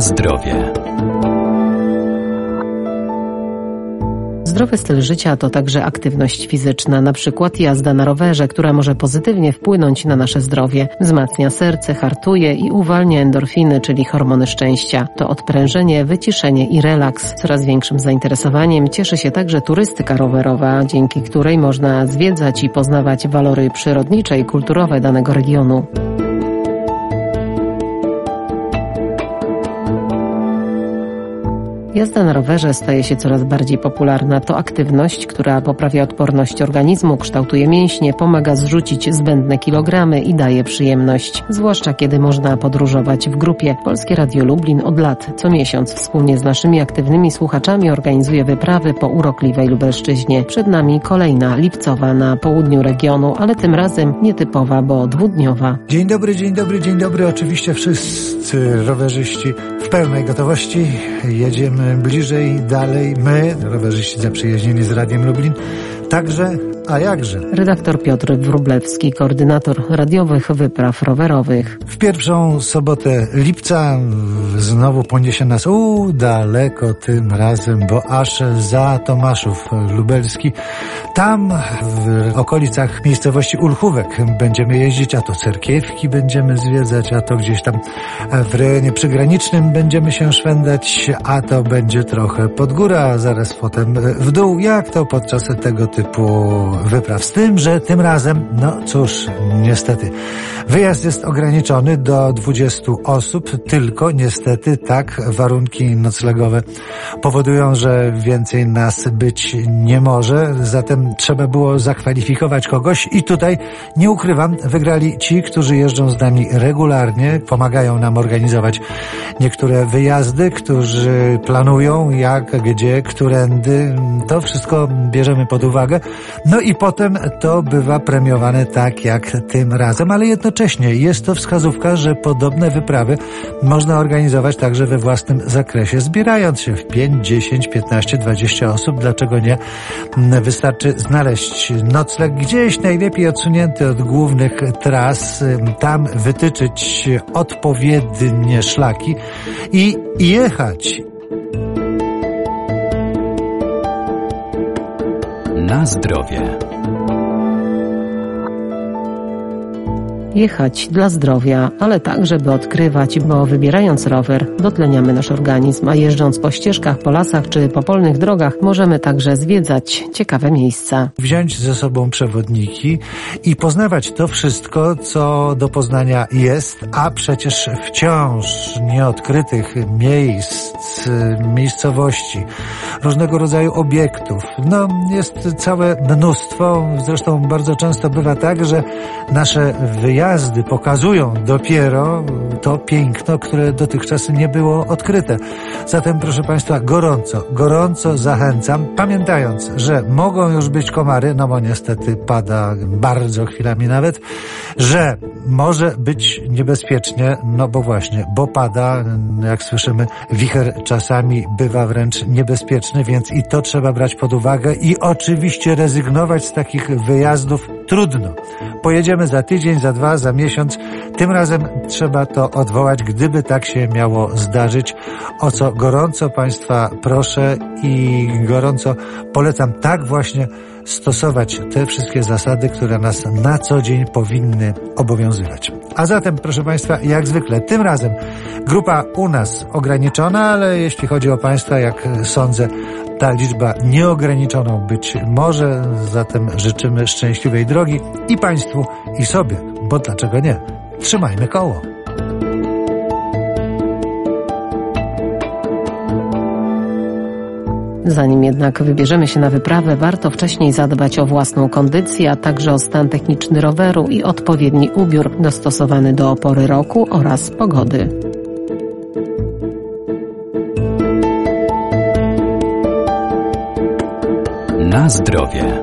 Zdrowie. Zdrowy styl życia to także aktywność fizyczna, na przykład jazda na rowerze, która może pozytywnie wpłynąć na nasze zdrowie. Wzmacnia serce, hartuje i uwalnia endorfiny, czyli hormony szczęścia. To odprężenie, wyciszenie i relaks. Coraz większym zainteresowaniem cieszy się także turystyka rowerowa, dzięki której można zwiedzać i poznawać walory przyrodnicze i kulturowe danego regionu. Jazda na rowerze staje się coraz bardziej popularna. To aktywność, która poprawia odporność organizmu, kształtuje mięśnie, pomaga zrzucić zbędne kilogramy i daje przyjemność. Zwłaszcza kiedy można podróżować w grupie. Polskie Radio Lublin od lat co miesiąc wspólnie z naszymi aktywnymi słuchaczami organizuje wyprawy po urokliwej Lubelszczyźnie. Przed nami kolejna lipcowa na południu regionu, ale tym razem nietypowa, bo dwudniowa. Dzień dobry, dzień dobry, dzień dobry. Oczywiście wszyscy rowerzyści w pełnej gotowości. Jedziemy bliżej, dalej. My, rowerzyści zaprzyjaźnieni z Radiem Lublin, także a jakże? Redaktor Piotr Wrublewski, koordynator radiowych wypraw rowerowych. W pierwszą sobotę lipca znowu poniesie nas u daleko tym razem, bo aż za Tomaszów Lubelski. Tam w okolicach miejscowości Ulchówek będziemy jeździć, a to Cerkiewki będziemy zwiedzać, a to gdzieś tam w rejonie przygranicznym będziemy się szwendać, a to będzie trochę pod górę, a zaraz potem w dół, jak to podczas tego typu wypraw. Z tym, że tym razem, no cóż, niestety, wyjazd jest ograniczony do 20 osób, tylko niestety tak warunki noclegowe powodują, że więcej nas być nie może, zatem trzeba było zakwalifikować kogoś. I tutaj, nie ukrywam, wygrali ci, którzy jeżdżą z nami regularnie, pomagają nam organizować niektóre wyjazdy, którzy planują jak, gdzie, którędy, to wszystko bierzemy pod uwagę. No potem to bywa premiowane tak jak tym razem, ale jednocześnie jest to wskazówka, że podobne wyprawy można organizować także we własnym zakresie, zbierając się w 5, 10, 15, 20 osób. Dlaczego nie? Wystarczy znaleźć nocleg gdzieś najlepiej odsunięty od głównych tras, tam wytyczyć odpowiednie szlaki i jechać Na zdrowie. Jechać dla zdrowia, ale tak, żeby odkrywać, bo wybierając rower dotleniamy nasz organizm, a jeżdżąc po ścieżkach, po lasach czy po polnych drogach możemy także zwiedzać ciekawe miejsca. Wziąć ze sobą przewodniki i poznawać to wszystko, co do poznania jest, a przecież wciąż nieodkrytych miejsc, miejscowości, różnego rodzaju obiektów. No, jest całe mnóstwo. Zresztą bardzo często bywa tak, że nasze wyjazdy jazdy pokazują dopiero to piękno, które dotychczas nie było odkryte. Zatem, proszę Państwa, gorąco, gorąco zachęcam, pamiętając, że mogą już być komary, no bo niestety pada bardzo chwilami nawet, że może być niebezpiecznie, no bo właśnie, bo pada, jak słyszymy, wicher czasami bywa wręcz niebezpieczny, więc i to trzeba brać pod uwagę i oczywiście rezygnować z takich wyjazdów trudno. Pojedziemy za tydzień, za dwa, za miesiąc. Tym razem trzeba to odwołać, gdyby tak się miało zdarzyć, o co gorąco Państwa proszę i gorąco polecam tak właśnie stosować te wszystkie zasady, które nas na co dzień powinny obowiązywać. A zatem, proszę Państwa, jak zwykle, tym razem grupa u nas ograniczona, ale jeśli chodzi o Państwa, jak sądzę, ta liczba nieograniczoną być może, zatem życzymy szczęśliwej drogi i Państwu, i sobie, bo dlaczego nie? Trzymajmy koło. Zanim jednak wybierzemy się na wyprawę, warto wcześniej zadbać o własną kondycję, a także o stan techniczny roweru i odpowiedni ubiór dostosowany do opory roku oraz pogody. Na zdrowie.